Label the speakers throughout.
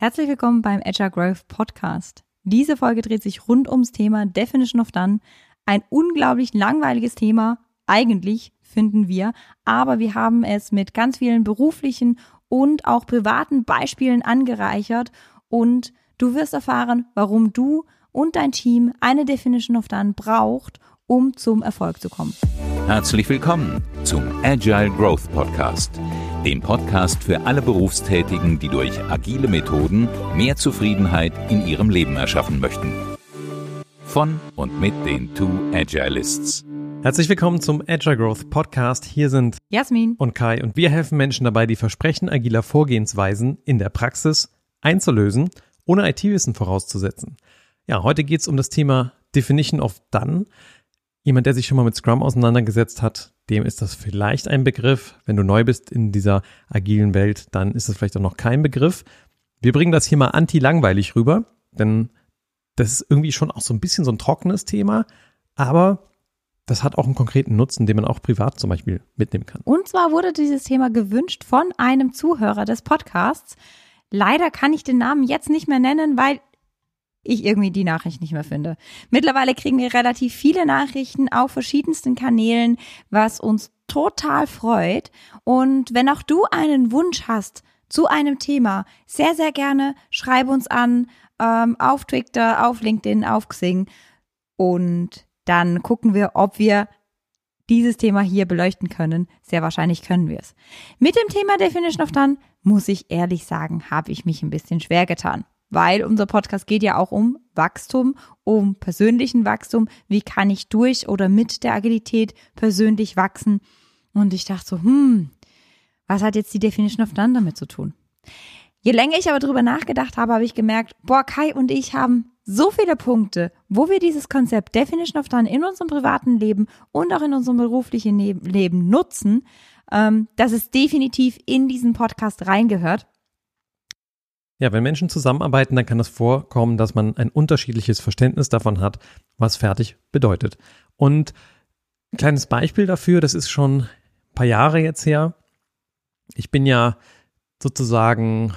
Speaker 1: Herzlich willkommen beim Agile Growth Podcast. Diese Folge dreht sich rund ums Thema Definition of Done. Ein unglaublich langweiliges Thema, eigentlich finden wir, aber wir haben es mit ganz vielen beruflichen und auch privaten Beispielen angereichert und du wirst erfahren, warum du und dein Team eine Definition of Done braucht, um zum Erfolg zu kommen.
Speaker 2: Herzlich willkommen zum Agile Growth Podcast, dem Podcast für alle Berufstätigen, die durch agile Methoden mehr Zufriedenheit in ihrem Leben erschaffen möchten. Von und mit den Two Agilists.
Speaker 3: Herzlich willkommen zum Agile Growth Podcast. Hier sind
Speaker 1: Jasmin
Speaker 3: und Kai und wir helfen Menschen dabei, die Versprechen agiler Vorgehensweisen in der Praxis einzulösen, ohne IT-Wissen vorauszusetzen. Ja, heute geht es um das Thema Definition of Done. Jemand, der sich schon mal mit Scrum auseinandergesetzt hat, dem ist das vielleicht ein Begriff. Wenn du neu bist in dieser agilen Welt, dann ist das vielleicht auch noch kein Begriff. Wir bringen das hier mal anti-langweilig rüber, denn das ist irgendwie schon auch so ein bisschen so ein trockenes Thema, aber das hat auch einen konkreten Nutzen, den man auch privat zum Beispiel mitnehmen kann.
Speaker 1: Und zwar wurde dieses Thema gewünscht von einem Zuhörer des Podcasts. Leider kann ich den Namen jetzt nicht mehr nennen, weil ich irgendwie die Nachricht nicht mehr finde. Mittlerweile kriegen wir relativ viele Nachrichten auf verschiedensten Kanälen, was uns total freut. Und wenn auch du einen Wunsch hast zu einem Thema, sehr, sehr gerne schreib uns an ähm, auf Twitter, auf LinkedIn, auf Xing. Und dann gucken wir, ob wir dieses Thema hier beleuchten können. Sehr wahrscheinlich können wir es. Mit dem Thema Definition of Done, muss ich ehrlich sagen, habe ich mich ein bisschen schwer getan weil unser Podcast geht ja auch um Wachstum, um persönlichen Wachstum. Wie kann ich durch oder mit der Agilität persönlich wachsen? Und ich dachte so, hm, was hat jetzt die Definition of Done damit zu tun? Je länger ich aber drüber nachgedacht habe, habe ich gemerkt, boah, Kai und ich haben so viele Punkte, wo wir dieses Konzept Definition of Done in unserem privaten Leben und auch in unserem beruflichen Leben nutzen, ähm, dass es definitiv in diesen Podcast reingehört.
Speaker 3: Ja, wenn Menschen zusammenarbeiten, dann kann es vorkommen, dass man ein unterschiedliches Verständnis davon hat, was fertig bedeutet. Und ein kleines Beispiel dafür, das ist schon ein paar Jahre jetzt her. Ich bin ja sozusagen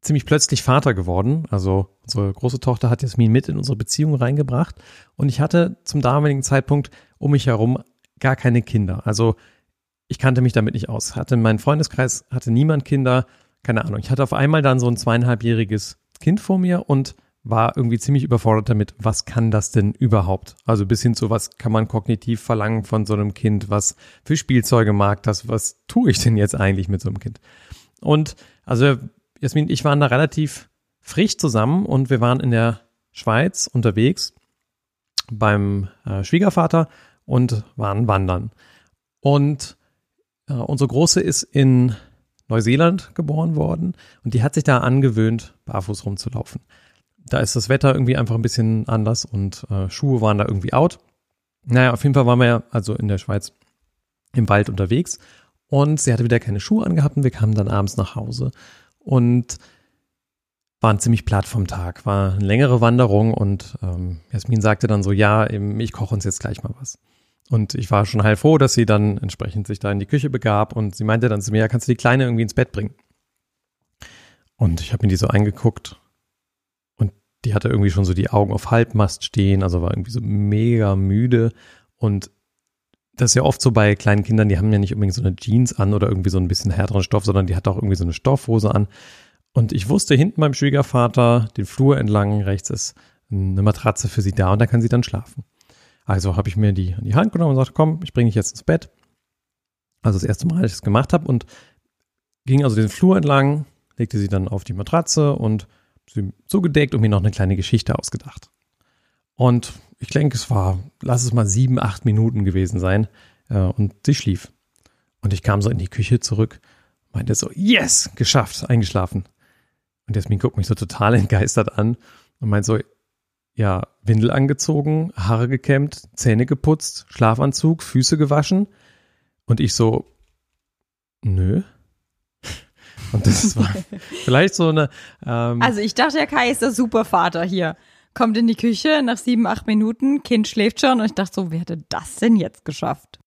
Speaker 3: ziemlich plötzlich Vater geworden. Also unsere große Tochter hat Jasmin mit in unsere Beziehung reingebracht. Und ich hatte zum damaligen Zeitpunkt um mich herum gar keine Kinder. Also ich kannte mich damit nicht aus. Hatte in meinem Freundeskreis hatte niemand Kinder keine Ahnung, ich hatte auf einmal dann so ein zweieinhalbjähriges Kind vor mir und war irgendwie ziemlich überfordert damit, was kann das denn überhaupt? Also bis hin zu, was kann man kognitiv verlangen von so einem Kind, was für Spielzeuge mag das, was tue ich denn jetzt eigentlich mit so einem Kind? Und also Jasmin ich waren da relativ frisch zusammen und wir waren in der Schweiz unterwegs beim äh, Schwiegervater und waren wandern. Und äh, unsere Große ist in Neuseeland geboren worden und die hat sich da angewöhnt, barfuß rumzulaufen. Da ist das Wetter irgendwie einfach ein bisschen anders und äh, Schuhe waren da irgendwie out. Naja, auf jeden Fall waren wir ja also in der Schweiz im Wald unterwegs und sie hatte wieder keine Schuhe angehabt und wir kamen dann abends nach Hause und waren ziemlich platt vom Tag. War eine längere Wanderung und ähm, Jasmin sagte dann so, ja, ich koche uns jetzt gleich mal was. Und ich war schon heilfroh, dass sie dann entsprechend sich da in die Küche begab und sie meinte dann zu mir, ja, kannst du die Kleine irgendwie ins Bett bringen? Und ich habe mir die so eingeguckt und die hatte irgendwie schon so die Augen auf Halbmast stehen, also war irgendwie so mega müde und das ist ja oft so bei kleinen Kindern, die haben ja nicht unbedingt so eine Jeans an oder irgendwie so ein bisschen härteren Stoff, sondern die hat auch irgendwie so eine Stoffhose an. Und ich wusste, hinten beim Schwiegervater, den Flur entlang, rechts ist eine Matratze für sie da und da kann sie dann schlafen. Also habe ich mir die an die Hand genommen und sagte, komm, ich bringe dich jetzt ins Bett. Also das erste Mal, als ich es gemacht habe und ging also den Flur entlang, legte sie dann auf die Matratze und sie zugedeckt und mir noch eine kleine Geschichte ausgedacht. Und ich denke, es war, lass es mal sieben, acht Minuten gewesen sein. Äh, und sie schlief. Und ich kam so in die Küche zurück, meinte so, yes, geschafft, eingeschlafen. Und Jasmin guckt mich so total entgeistert an und meint so, ja, Windel angezogen, Haare gekämmt, Zähne geputzt, Schlafanzug, Füße gewaschen. Und ich so, nö. Und das war vielleicht so eine.
Speaker 1: Ähm, also ich dachte, der Kai ist der Supervater hier. Kommt in die Küche nach sieben, acht Minuten, Kind schläft schon und ich dachte so, wer hätte das denn jetzt geschafft?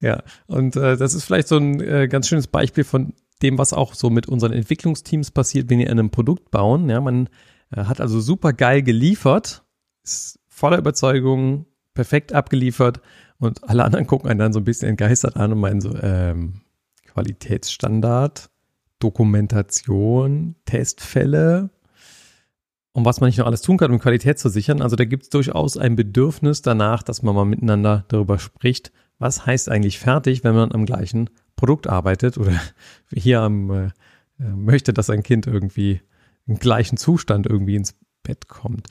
Speaker 3: Ja, und äh, das ist vielleicht so ein äh, ganz schönes Beispiel von dem, was auch so mit unseren Entwicklungsteams passiert, wenn wir an einem Produkt bauen. Ja, man hat also super geil geliefert, ist voller Überzeugung, perfekt abgeliefert und alle anderen gucken einen dann so ein bisschen entgeistert an und meinen so, ähm, Qualitätsstandard, Dokumentation, Testfälle und was man nicht noch alles tun kann, um Qualität zu sichern. Also da gibt es durchaus ein Bedürfnis danach, dass man mal miteinander darüber spricht, was heißt eigentlich fertig, wenn man am gleichen Produkt arbeitet oder hier am, äh, äh, möchte, dass ein Kind irgendwie im gleichen Zustand irgendwie ins Bett kommt.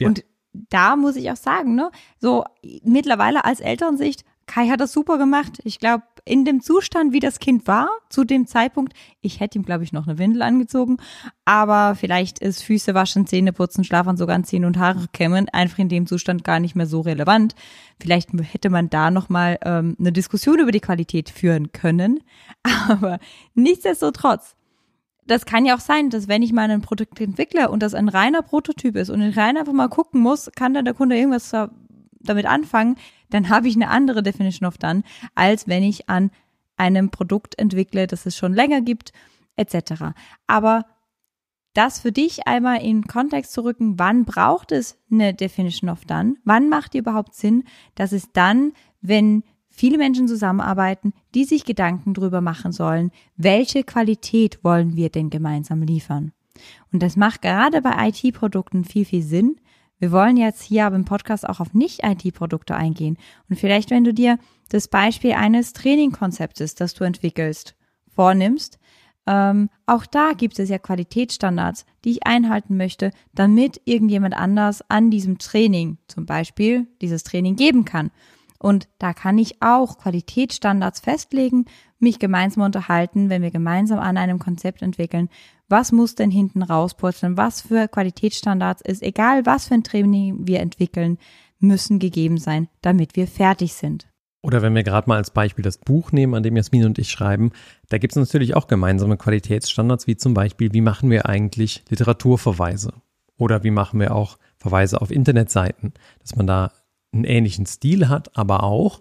Speaker 1: Ja. Und da muss ich auch sagen, ne, so mittlerweile als Elternsicht, Kai hat das super gemacht. Ich glaube, in dem Zustand, wie das Kind war, zu dem Zeitpunkt, ich hätte ihm, glaube ich, noch eine Windel angezogen, aber vielleicht ist Füße waschen, Zähne putzen, Schlafanzug anziehen und Haare kämmen einfach in dem Zustand gar nicht mehr so relevant. Vielleicht hätte man da nochmal ähm, eine Diskussion über die Qualität führen können, aber nichtsdestotrotz, das kann ja auch sein, dass wenn ich mal ein Produkt entwickle und das ein reiner Prototyp ist und ich rein einfach mal gucken muss, kann dann der Kunde irgendwas damit anfangen, dann habe ich eine andere Definition of done, als wenn ich an einem Produkt entwickle, das es schon länger gibt, etc. Aber das für dich einmal in Kontext zu rücken, wann braucht es eine Definition of done? Wann macht die überhaupt Sinn? Das ist dann, wenn viele Menschen zusammenarbeiten, die sich Gedanken darüber machen sollen, welche Qualität wollen wir denn gemeinsam liefern. Und das macht gerade bei IT-Produkten viel, viel Sinn, wir wollen jetzt hier aber im Podcast auch auf Nicht-IT-Produkte eingehen. Und vielleicht, wenn du dir das Beispiel eines Trainingkonzeptes, das du entwickelst, vornimmst, ähm, auch da gibt es ja Qualitätsstandards, die ich einhalten möchte, damit irgendjemand anders an diesem Training zum Beispiel dieses Training geben kann. Und da kann ich auch Qualitätsstandards festlegen, mich gemeinsam unterhalten, wenn wir gemeinsam an einem Konzept entwickeln, was muss denn hinten rauspurzeln? Was für Qualitätsstandards ist, egal was für ein Training wir entwickeln, müssen gegeben sein, damit wir fertig sind.
Speaker 3: Oder wenn wir gerade mal als Beispiel das Buch nehmen, an dem Jasmin und ich schreiben, da gibt es natürlich auch gemeinsame Qualitätsstandards, wie zum Beispiel, wie machen wir eigentlich Literaturverweise? Oder wie machen wir auch Verweise auf Internetseiten? Dass man da einen ähnlichen Stil hat, aber auch,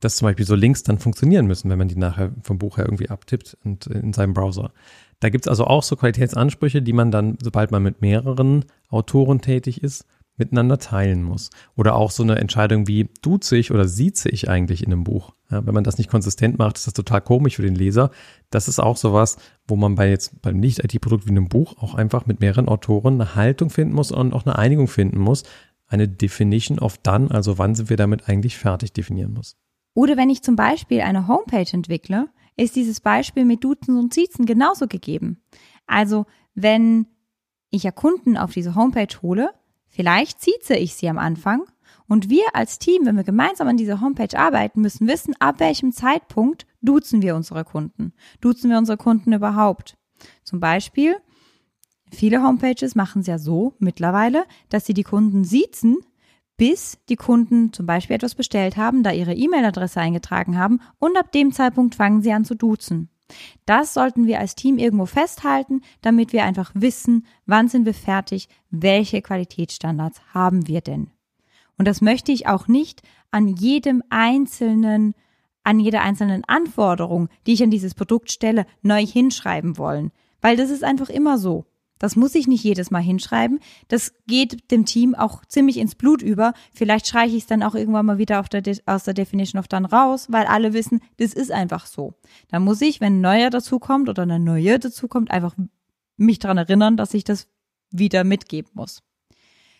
Speaker 3: dass zum Beispiel so Links dann funktionieren müssen, wenn man die nachher vom Buch her irgendwie abtippt und in seinem Browser. Da gibt es also auch so Qualitätsansprüche, die man dann, sobald man mit mehreren Autoren tätig ist, miteinander teilen muss. Oder auch so eine Entscheidung wie, duze ich oder sieze ich eigentlich in einem Buch? Ja, wenn man das nicht konsistent macht, ist das total komisch für den Leser. Das ist auch sowas, wo man bei jetzt beim Nicht-IT-Produkt wie einem Buch auch einfach mit mehreren Autoren eine Haltung finden muss und auch eine Einigung finden muss. Eine Definition of done, also wann sind wir damit eigentlich fertig definieren muss.
Speaker 1: Oder wenn ich zum Beispiel eine Homepage entwickle, ist dieses Beispiel mit Duzen und Siezen genauso gegeben. Also, wenn ich ja Kunden auf diese Homepage hole, vielleicht sieze ich sie am Anfang und wir als Team, wenn wir gemeinsam an dieser Homepage arbeiten, müssen wissen, ab welchem Zeitpunkt duzen wir unsere Kunden. Duzen wir unsere Kunden überhaupt? Zum Beispiel, viele Homepages machen es ja so mittlerweile, dass sie die Kunden siezen, bis die Kunden zum Beispiel etwas bestellt haben, da ihre E-Mail-Adresse eingetragen haben und ab dem Zeitpunkt fangen sie an zu duzen. Das sollten wir als Team irgendwo festhalten, damit wir einfach wissen, wann sind wir fertig, welche Qualitätsstandards haben wir denn. Und das möchte ich auch nicht an jedem einzelnen, an jeder einzelnen Anforderung, die ich an dieses Produkt stelle, neu hinschreiben wollen. Weil das ist einfach immer so. Das muss ich nicht jedes Mal hinschreiben. Das geht dem Team auch ziemlich ins Blut über. Vielleicht streiche ich es dann auch irgendwann mal wieder der aus der Definition of dann raus, weil alle wissen, das ist einfach so. Da muss ich, wenn ein neuer dazukommt oder eine neue dazukommt, einfach mich daran erinnern, dass ich das wieder mitgeben muss.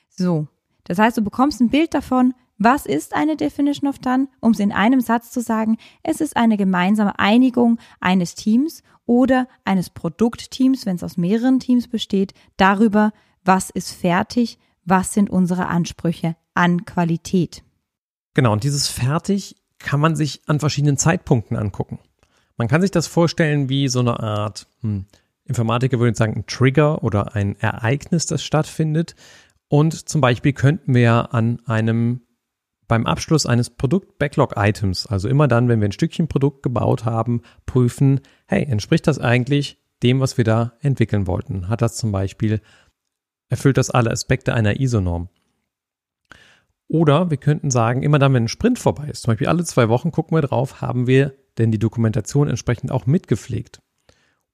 Speaker 1: So. Das heißt, du bekommst ein Bild davon, was ist eine Definition of Done? Um es in einem Satz zu sagen, es ist eine gemeinsame Einigung eines Teams oder eines Produktteams, wenn es aus mehreren Teams besteht, darüber, was ist fertig, was sind unsere Ansprüche an Qualität.
Speaker 3: Genau, und dieses fertig kann man sich an verschiedenen Zeitpunkten angucken. Man kann sich das vorstellen wie so eine Art, hm, Informatiker würde sagen, ein Trigger oder ein Ereignis, das stattfindet. Und zum Beispiel könnten wir an einem beim Abschluss eines Produkt-Backlog-Items, also immer dann, wenn wir ein Stückchen Produkt gebaut haben, prüfen, hey, entspricht das eigentlich dem, was wir da entwickeln wollten? Hat das zum Beispiel, erfüllt das alle Aspekte einer ISO-Norm? Oder wir könnten sagen, immer dann, wenn ein Sprint vorbei ist, zum Beispiel alle zwei Wochen gucken wir drauf, haben wir denn die Dokumentation entsprechend auch mitgepflegt?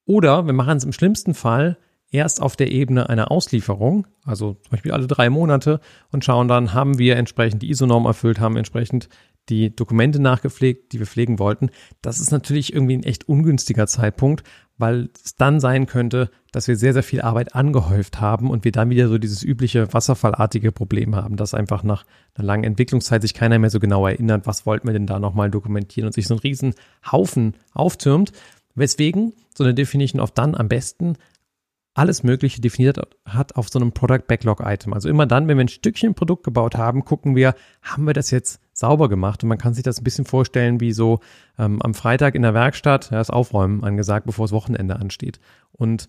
Speaker 3: Oder wir machen es im schlimmsten Fall erst auf der Ebene einer Auslieferung, also zum Beispiel alle drei Monate und schauen dann, haben wir entsprechend die ISO-Norm erfüllt, haben entsprechend die Dokumente nachgepflegt, die wir pflegen wollten. Das ist natürlich irgendwie ein echt ungünstiger Zeitpunkt, weil es dann sein könnte, dass wir sehr, sehr viel Arbeit angehäuft haben und wir dann wieder so dieses übliche wasserfallartige Problem haben, dass einfach nach einer langen Entwicklungszeit sich keiner mehr so genau erinnert, was wollten wir denn da nochmal dokumentieren und sich so ein riesen Haufen auftürmt. Weswegen so eine Definition of Done am besten alles Mögliche definiert hat auf so einem Product Backlog Item. Also immer dann, wenn wir ein Stückchen Produkt gebaut haben, gucken wir, haben wir das jetzt sauber gemacht? Und man kann sich das ein bisschen vorstellen wie so ähm, am Freitag in der Werkstatt, ja, das Aufräumen angesagt, bevor das Wochenende ansteht. Und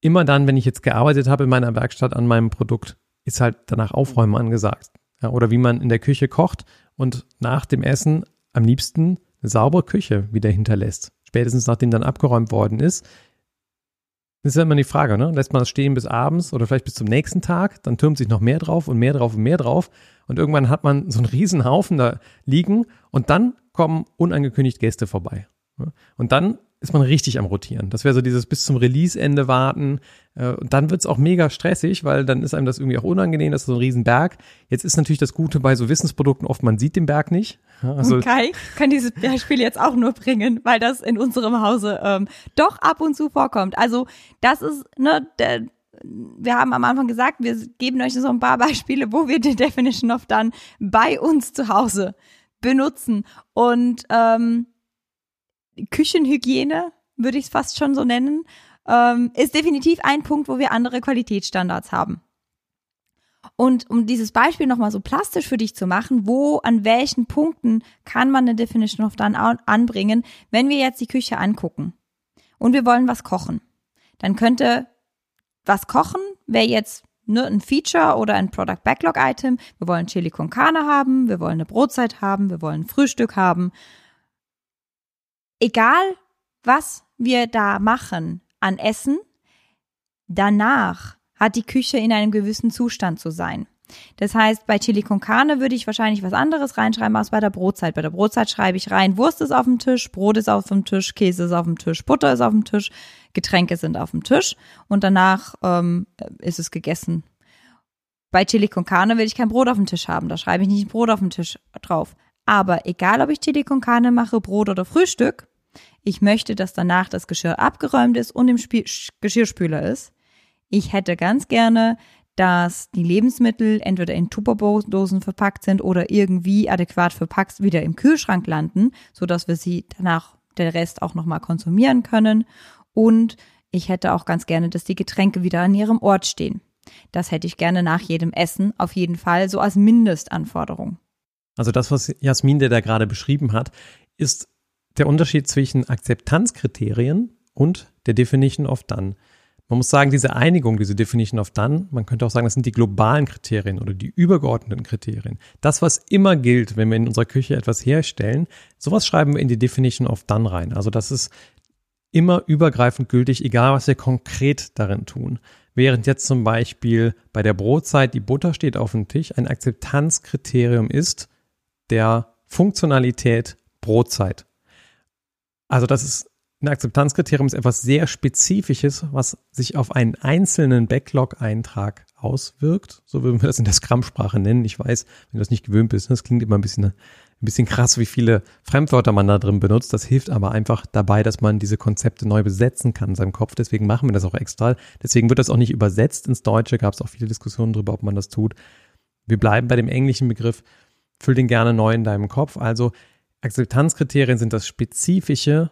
Speaker 3: immer dann, wenn ich jetzt gearbeitet habe in meiner Werkstatt an meinem Produkt, ist halt danach Aufräumen angesagt. Ja, oder wie man in der Küche kocht und nach dem Essen am liebsten eine saubere Küche wieder hinterlässt. Spätestens nachdem dann abgeräumt worden ist, das ist ja immer die Frage, ne? Lässt man das stehen bis abends oder vielleicht bis zum nächsten Tag, dann türmt sich noch mehr drauf und mehr drauf und mehr drauf. Und irgendwann hat man so einen riesen Haufen da liegen und dann kommen unangekündigt Gäste vorbei. Und dann ist man richtig am Rotieren. Das wäre so dieses bis zum Release-Ende warten. Äh, und dann wird's auch mega stressig, weil dann ist einem das irgendwie auch unangenehm, das ist so ein Riesenberg. Jetzt ist natürlich das Gute bei so Wissensprodukten oft, man sieht den Berg nicht.
Speaker 1: Also, Kai kann dieses Beispiel jetzt auch nur bringen, weil das in unserem Hause ähm, doch ab und zu vorkommt. Also das ist, ne, der, wir haben am Anfang gesagt, wir geben euch so ein paar Beispiele, wo wir die Definition of Done bei uns zu Hause benutzen. Und ähm, Küchenhygiene, würde ich es fast schon so nennen, ähm, ist definitiv ein Punkt, wo wir andere Qualitätsstandards haben. Und um dieses Beispiel nochmal so plastisch für dich zu machen, wo, an welchen Punkten kann man eine Definition of Done anbringen, wenn wir jetzt die Küche angucken und wir wollen was kochen, dann könnte was kochen, wäre jetzt nur ein Feature oder ein Product Backlog Item. Wir wollen Chili con Carne haben, wir wollen eine Brotzeit haben, wir wollen Frühstück haben egal was wir da machen an Essen, danach hat die Küche in einem gewissen Zustand zu sein. Das heißt, bei Chili con Carne würde ich wahrscheinlich was anderes reinschreiben als bei der Brotzeit. Bei der Brotzeit schreibe ich rein, Wurst ist auf dem Tisch, Brot ist auf dem Tisch, Käse ist auf dem Tisch, Butter ist auf dem Tisch, Getränke sind auf dem Tisch und danach ähm, ist es gegessen. Bei Chili con Carne will ich kein Brot auf dem Tisch haben, da schreibe ich nicht Brot auf dem Tisch drauf. Aber egal, ob ich Chili con Carne mache, Brot oder Frühstück, ich möchte, dass danach das Geschirr abgeräumt ist und im Spiel Geschirrspüler ist. Ich hätte ganz gerne, dass die Lebensmittel entweder in Tupperdosen verpackt sind oder irgendwie adäquat verpackt wieder im Kühlschrank landen, so dass wir sie danach der Rest auch nochmal konsumieren können. Und ich hätte auch ganz gerne, dass die Getränke wieder an ihrem Ort stehen. Das hätte ich gerne nach jedem Essen auf jeden Fall so als Mindestanforderung.
Speaker 3: Also das, was Jasmin der da gerade beschrieben hat, ist der Unterschied zwischen Akzeptanzkriterien und der Definition of Done. Man muss sagen, diese Einigung, diese Definition of Done, man könnte auch sagen, das sind die globalen Kriterien oder die übergeordneten Kriterien. Das, was immer gilt, wenn wir in unserer Küche etwas herstellen, sowas schreiben wir in die Definition of Done rein. Also das ist immer übergreifend gültig, egal was wir konkret darin tun. Während jetzt zum Beispiel bei der Brotzeit die Butter steht auf dem Tisch, ein Akzeptanzkriterium ist der Funktionalität Brotzeit. Also das ist ein Akzeptanzkriterium ist etwas sehr Spezifisches, was sich auf einen einzelnen Backlog-Eintrag auswirkt. So würden wir das in der Scrum-Sprache nennen. Ich weiß, wenn du das nicht gewöhnt bist, das klingt immer ein bisschen, ein bisschen krass, wie viele Fremdwörter man da drin benutzt. Das hilft aber einfach dabei, dass man diese Konzepte neu besetzen kann in seinem Kopf. Deswegen machen wir das auch extra. Deswegen wird das auch nicht übersetzt ins Deutsche. Gab es auch viele Diskussionen darüber, ob man das tut. Wir bleiben bei dem englischen Begriff. Füll den gerne neu in deinem Kopf. Also Akzeptanzkriterien sind das spezifische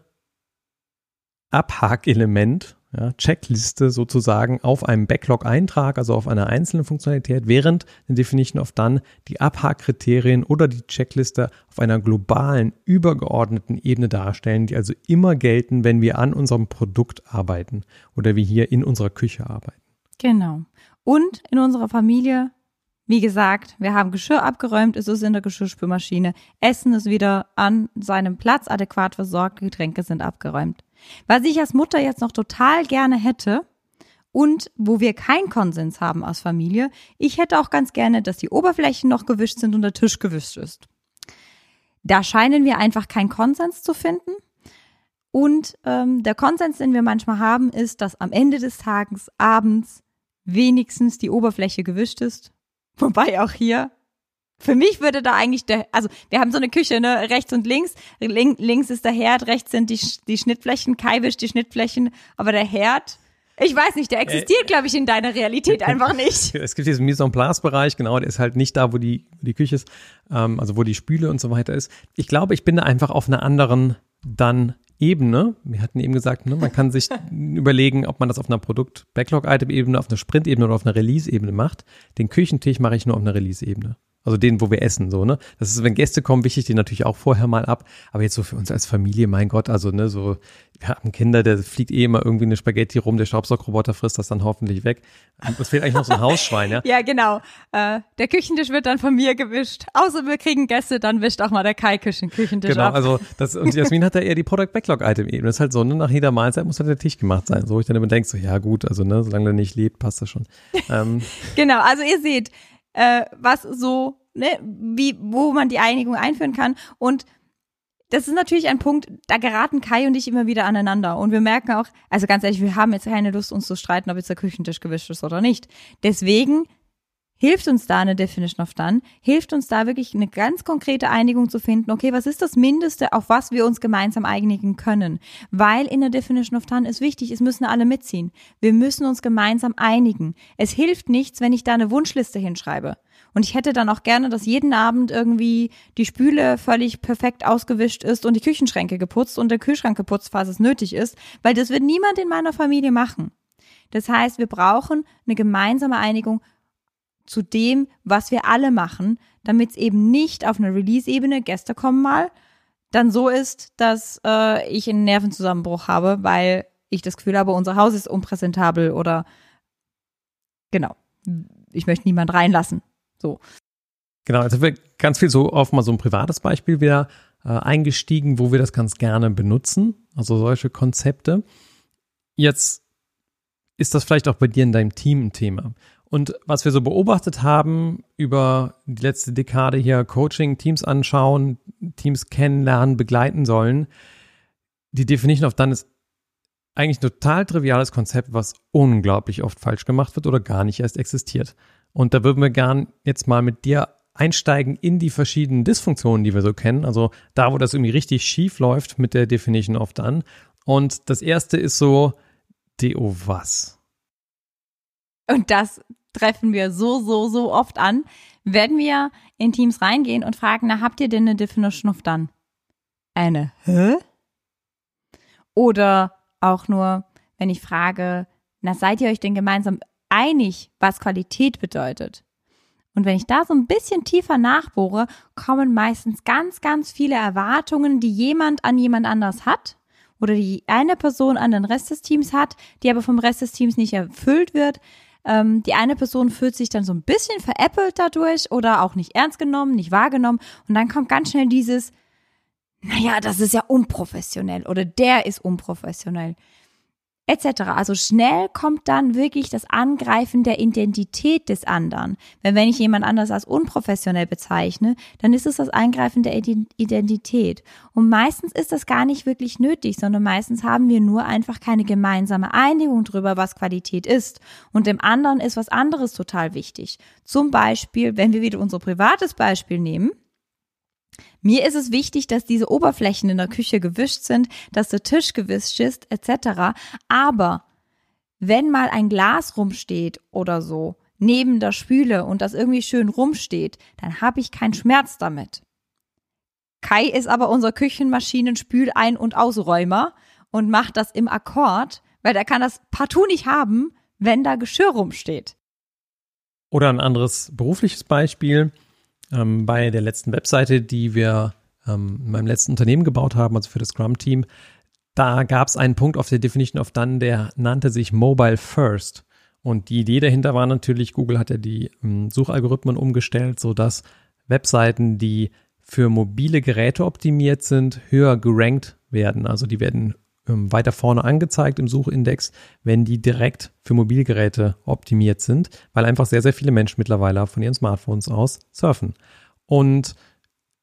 Speaker 3: Abhakelement, ja, Checkliste sozusagen auf einem Backlog-Eintrag, also auf einer einzelnen Funktionalität, während eine Definition of Done die Abhakkriterien oder die Checkliste auf einer globalen, übergeordneten Ebene darstellen, die also immer gelten, wenn wir an unserem Produkt arbeiten oder wir hier in unserer Küche arbeiten.
Speaker 1: Genau. Und in unserer Familie wie gesagt, wir haben Geschirr abgeräumt, es ist in der Geschirrspülmaschine, Essen ist wieder an seinem Platz adäquat versorgt, Getränke sind abgeräumt. Was ich als Mutter jetzt noch total gerne hätte und wo wir keinen Konsens haben als Familie, ich hätte auch ganz gerne, dass die Oberflächen noch gewischt sind und der Tisch gewischt ist. Da scheinen wir einfach keinen Konsens zu finden. Und ähm, der Konsens, den wir manchmal haben, ist, dass am Ende des Tages abends wenigstens die Oberfläche gewischt ist. Wobei auch hier für mich würde da eigentlich der, also wir haben so eine Küche, ne, rechts und links. Link, links ist der Herd, rechts sind die, die Schnittflächen, Kai wischt die Schnittflächen, aber der Herd, ich weiß nicht, der existiert, äh, glaube ich, in deiner Realität einfach nicht.
Speaker 3: Es gibt diesen Mise en place Bereich, genau, der ist halt nicht da, wo die, wo die Küche ist, ähm, also wo die Spüle und so weiter ist. Ich glaube, ich bin da einfach auf einer anderen dann Ebene. Wir hatten eben gesagt, ne, man kann sich überlegen, ob man das auf einer Produkt-Backlog-Item-Ebene, auf einer Sprint-Ebene oder auf einer Release-Ebene macht. Den Küchentisch mache ich nur auf einer Release-Ebene. Also den, wo wir essen, so, ne? Das ist, wenn Gäste kommen, wichtig die natürlich auch vorher mal ab. Aber jetzt so für uns als Familie, mein Gott, also, ne, so, wir haben Kinder, der fliegt eh immer irgendwie eine Spaghetti rum, der Staubsaugroboter frisst das dann hoffentlich weg. Es fehlt eigentlich noch so ein Hausschwein, ja?
Speaker 1: ja, genau. Äh, der Küchentisch wird dann von mir gewischt. Außer wir kriegen Gäste, dann wischt auch mal der Kai Küchen Küchentisch
Speaker 3: genau,
Speaker 1: ab.
Speaker 3: also, das, und Jasmin hat da eher die Product Backlog Item eben. Das ist halt so, ne, nach jeder Mahlzeit muss halt der Tisch gemacht sein. So, ich dann immer denke, so, ja, gut, also, ne, solange der nicht lebt, passt das schon.
Speaker 1: Ähm, genau, also ihr seht, äh, was so ne, wie, wo man die Einigung einführen kann. Und das ist natürlich ein Punkt, da geraten Kai und ich immer wieder aneinander. Und wir merken auch, also ganz ehrlich, wir haben jetzt keine Lust, uns zu streiten, ob jetzt der Küchentisch gewischt ist oder nicht. Deswegen hilft uns da eine Definition of Done, hilft uns da wirklich eine ganz konkrete Einigung zu finden, okay, was ist das Mindeste, auf was wir uns gemeinsam einigen können? Weil in der Definition of Done ist wichtig, es müssen alle mitziehen. Wir müssen uns gemeinsam einigen. Es hilft nichts, wenn ich da eine Wunschliste hinschreibe. Und ich hätte dann auch gerne, dass jeden Abend irgendwie die Spüle völlig perfekt ausgewischt ist und die Küchenschränke geputzt und der Kühlschrank geputzt, falls es nötig ist, weil das wird niemand in meiner Familie machen. Das heißt, wir brauchen eine gemeinsame Einigung zu dem, was wir alle machen, damit es eben nicht auf einer Release-Ebene, Gäste kommen mal, dann so ist, dass äh, ich einen Nervenzusammenbruch habe, weil ich das Gefühl habe, unser Haus ist unpräsentabel oder genau. Ich möchte niemand reinlassen. So.
Speaker 3: Genau, also wir ganz viel so auf mal so ein privates Beispiel wieder äh, eingestiegen, wo wir das ganz gerne benutzen, also solche Konzepte. Jetzt ist das vielleicht auch bei dir in deinem Team ein Thema. Und was wir so beobachtet haben über die letzte Dekade hier, Coaching, Teams anschauen, Teams kennenlernen, begleiten sollen, die Definition of Done ist eigentlich ein total triviales Konzept, was unglaublich oft falsch gemacht wird oder gar nicht erst existiert. Und da würden wir gern jetzt mal mit dir einsteigen in die verschiedenen Dysfunktionen, die wir so kennen. Also da, wo das irgendwie richtig schief läuft mit der Definition of Done. Und das erste ist so, DO was?
Speaker 1: Und das treffen wir so, so, so oft an, werden wir in Teams reingehen und fragen, na, habt ihr denn eine Definition of Done? Eine Hä? Oder auch nur, wenn ich frage, na, seid ihr euch denn gemeinsam einig, was Qualität bedeutet? Und wenn ich da so ein bisschen tiefer nachbohre, kommen meistens ganz, ganz viele Erwartungen, die jemand an jemand anders hat oder die eine Person an den Rest des Teams hat, die aber vom Rest des Teams nicht erfüllt wird. Ähm, die eine Person fühlt sich dann so ein bisschen veräppelt dadurch oder auch nicht ernst genommen, nicht wahrgenommen. Und dann kommt ganz schnell dieses, naja, das ist ja unprofessionell oder der ist unprofessionell etc. Also schnell kommt dann wirklich das Angreifen der Identität des anderen. Wenn, wenn ich jemand anders als unprofessionell bezeichne, dann ist es das Eingreifen der Identität. Und meistens ist das gar nicht wirklich nötig, sondern meistens haben wir nur einfach keine gemeinsame Einigung darüber, was Qualität ist. Und dem anderen ist was anderes total wichtig. Zum Beispiel, wenn wir wieder unser privates Beispiel nehmen, mir ist es wichtig, dass diese Oberflächen in der Küche gewischt sind, dass der Tisch gewischt ist, etc. Aber wenn mal ein Glas rumsteht oder so, neben der Spüle und das irgendwie schön rumsteht, dann habe ich keinen Schmerz damit. Kai ist aber unser Küchenmaschinen-Spül-Ein- und Ausräumer und macht das im Akkord, weil er kann das partout nicht haben, wenn da Geschirr rumsteht.
Speaker 3: Oder ein anderes berufliches Beispiel ähm, bei der letzten Webseite, die wir ähm, in meinem letzten Unternehmen gebaut haben, also für das Scrum-Team, da gab es einen Punkt auf der Definition of Done, der nannte sich Mobile First. Und die Idee dahinter war natürlich, Google hat ja die ähm, Suchalgorithmen umgestellt, sodass Webseiten, die für mobile Geräte optimiert sind, höher gerankt werden. Also die werden weiter vorne angezeigt im Suchindex, wenn die direkt für Mobilgeräte optimiert sind, weil einfach sehr, sehr viele Menschen mittlerweile von ihren Smartphones aus surfen. Und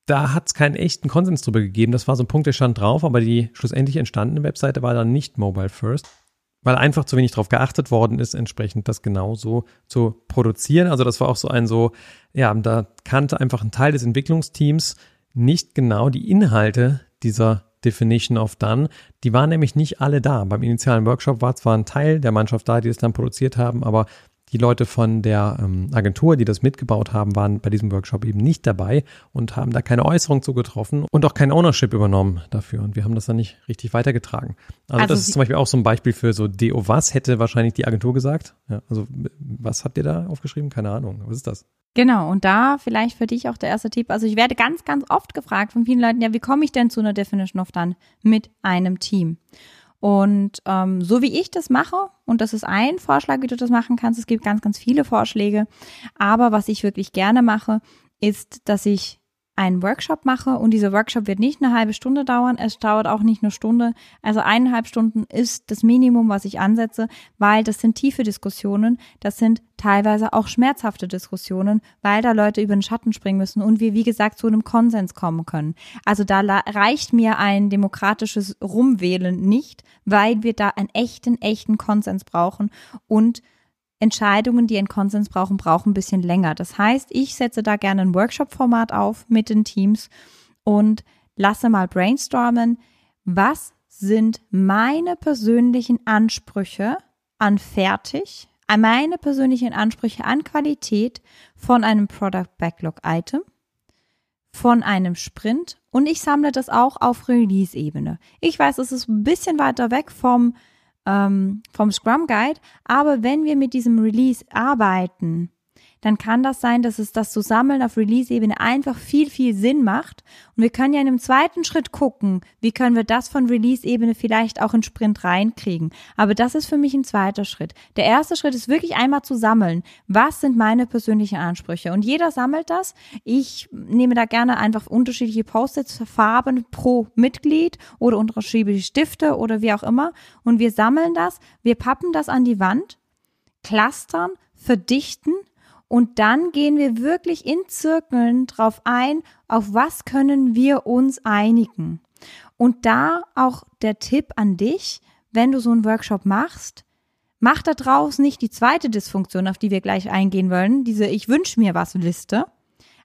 Speaker 3: da hat es keinen echten Konsens drüber gegeben. Das war so ein Punkt, der stand drauf, aber die schlussendlich entstandene Webseite war dann nicht Mobile First, weil einfach zu wenig darauf geachtet worden ist, entsprechend das genauso zu produzieren. Also das war auch so ein so, ja, da kannte einfach ein Teil des Entwicklungsteams nicht genau die Inhalte dieser Definition of Done. Die waren nämlich nicht alle da. Beim initialen Workshop war zwar ein Teil der Mannschaft da, die es dann produziert haben, aber die Leute von der ähm, Agentur, die das mitgebaut haben, waren bei diesem Workshop eben nicht dabei und haben da keine Äußerung zugetroffen und auch kein Ownership übernommen dafür. Und wir haben das dann nicht richtig weitergetragen. Also, also das ist zum Beispiel auch so ein Beispiel für so DO was hätte wahrscheinlich die Agentur gesagt. Ja, also was habt ihr da aufgeschrieben? Keine Ahnung. Was ist das?
Speaker 1: Genau, und da vielleicht für dich auch der erste Tipp. Also ich werde ganz, ganz oft gefragt von vielen Leuten, ja, wie komme ich denn zu einer Definition of Done mit einem Team? Und ähm, so wie ich das mache, und das ist ein Vorschlag, wie du das machen kannst, es gibt ganz, ganz viele Vorschläge, aber was ich wirklich gerne mache, ist, dass ich einen Workshop mache und dieser Workshop wird nicht eine halbe Stunde dauern, es dauert auch nicht eine Stunde. Also eineinhalb Stunden ist das Minimum, was ich ansetze, weil das sind tiefe Diskussionen, das sind teilweise auch schmerzhafte Diskussionen, weil da Leute über den Schatten springen müssen und wir, wie gesagt, zu einem Konsens kommen können. Also da reicht mir ein demokratisches Rumwählen nicht, weil wir da einen echten, echten Konsens brauchen und Entscheidungen, die einen Konsens brauchen, brauchen ein bisschen länger. Das heißt, ich setze da gerne ein Workshop-Format auf mit den Teams und lasse mal brainstormen, was sind meine persönlichen Ansprüche an fertig, an meine persönlichen Ansprüche an Qualität von einem Product Backlog Item, von einem Sprint und ich sammle das auch auf Release-Ebene. Ich weiß, es ist ein bisschen weiter weg vom ähm, vom Scrum Guide. Aber wenn wir mit diesem Release arbeiten, dann kann das sein, dass es das Zusammeln auf Release-Ebene einfach viel, viel Sinn macht. Und wir können ja in einem zweiten Schritt gucken, wie können wir das von Release-Ebene vielleicht auch in Sprint reinkriegen. Aber das ist für mich ein zweiter Schritt. Der erste Schritt ist wirklich einmal zu sammeln. Was sind meine persönlichen Ansprüche? Und jeder sammelt das. Ich nehme da gerne einfach unterschiedliche Post-its, Farben pro Mitglied oder unterschiedliche Stifte oder wie auch immer. Und wir sammeln das, wir pappen das an die Wand, clustern, verdichten und dann gehen wir wirklich in Zirkeln drauf ein, auf was können wir uns einigen. Und da auch der Tipp an dich, wenn du so einen Workshop machst, mach da draus nicht die zweite Dysfunktion, auf die wir gleich eingehen wollen, diese Ich wünsche mir was Liste.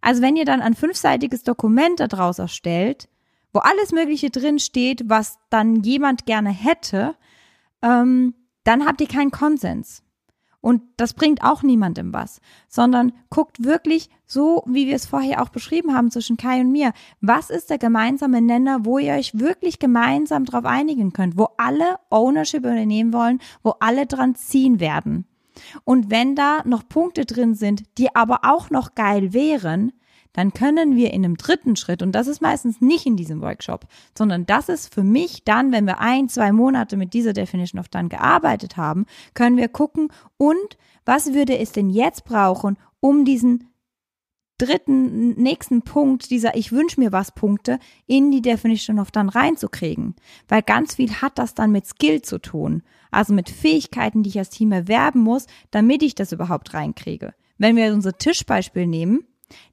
Speaker 1: Also wenn ihr dann ein fünfseitiges Dokument daraus erstellt, wo alles Mögliche drin steht, was dann jemand gerne hätte, ähm, dann habt ihr keinen Konsens. Und das bringt auch niemandem was, sondern guckt wirklich so, wie wir es vorher auch beschrieben haben zwischen Kai und mir. Was ist der gemeinsame Nenner, wo ihr euch wirklich gemeinsam darauf einigen könnt, wo alle Ownership übernehmen wollen, wo alle dran ziehen werden? Und wenn da noch Punkte drin sind, die aber auch noch geil wären, dann können wir in einem dritten Schritt, und das ist meistens nicht in diesem Workshop, sondern das ist für mich dann, wenn wir ein, zwei Monate mit dieser Definition of Done gearbeitet haben, können wir gucken, und was würde es denn jetzt brauchen, um diesen dritten, nächsten Punkt dieser Ich wünsche mir was Punkte in die Definition of Done reinzukriegen. Weil ganz viel hat das dann mit Skill zu tun. Also mit Fähigkeiten, die ich als Team erwerben muss, damit ich das überhaupt reinkriege. Wenn wir unser Tischbeispiel nehmen,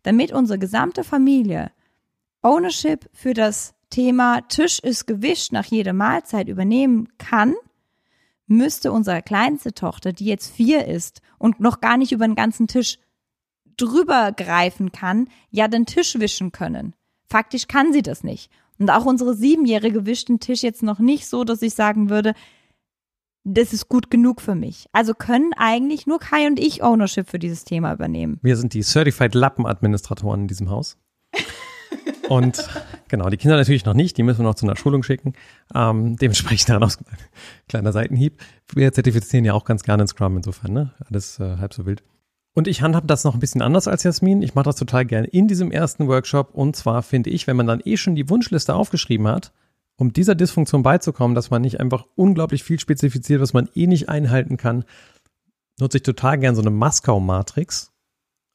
Speaker 1: damit unsere gesamte Familie Ownership für das Thema Tisch ist gewischt nach jeder Mahlzeit übernehmen kann, müsste unsere kleinste Tochter, die jetzt vier ist und noch gar nicht über den ganzen Tisch drüber greifen kann, ja den Tisch wischen können. Faktisch kann sie das nicht. Und auch unsere Siebenjährige wischt den Tisch jetzt noch nicht so, dass ich sagen würde, das ist gut genug für mich. Also können eigentlich nur Kai und ich Ownership für dieses Thema übernehmen.
Speaker 3: Wir sind die Certified Lappenadministratoren in diesem Haus. Und genau, die Kinder natürlich noch nicht, die müssen wir noch zu einer Schulung schicken. Ähm, dementsprechend daraus kleiner Seitenhieb. Wir zertifizieren ja auch ganz gerne in Scrum insofern, ne? Alles äh, halb so wild. Und ich handhab das noch ein bisschen anders als Jasmin. Ich mache das total gerne in diesem ersten Workshop. Und zwar finde ich, wenn man dann eh schon die Wunschliste aufgeschrieben hat, um dieser Dysfunktion beizukommen, dass man nicht einfach unglaublich viel spezifiziert, was man eh nicht einhalten kann, nutze ich total gern so eine Moskau-Matrix.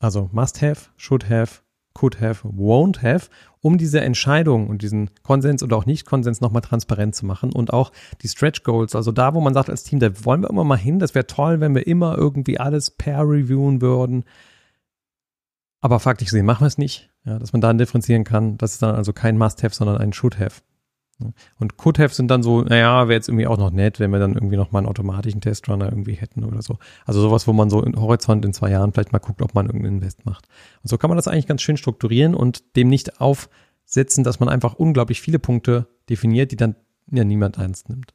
Speaker 3: Also must have, should have, could have, won't have, um diese Entscheidung und diesen Konsens oder auch Nicht-Konsens nochmal transparent zu machen und auch die Stretch Goals, also da, wo man sagt als Team, da wollen wir immer mal hin, das wäre toll, wenn wir immer irgendwie alles per reviewen würden. Aber faktisch gesehen machen wir es nicht. Ja, dass man da differenzieren kann. Das ist dann also kein Must-Have, sondern ein Should-Have. Und Could-Have sind dann so, naja, wäre jetzt irgendwie auch noch nett, wenn wir dann irgendwie noch mal einen automatischen Testrunner irgendwie hätten oder so. Also sowas, wo man so im Horizont in zwei Jahren vielleicht mal guckt, ob man irgendeinen Invest macht. Und so kann man das eigentlich ganz schön strukturieren und dem nicht aufsetzen, dass man einfach unglaublich viele Punkte definiert, die dann ja niemand ernst nimmt.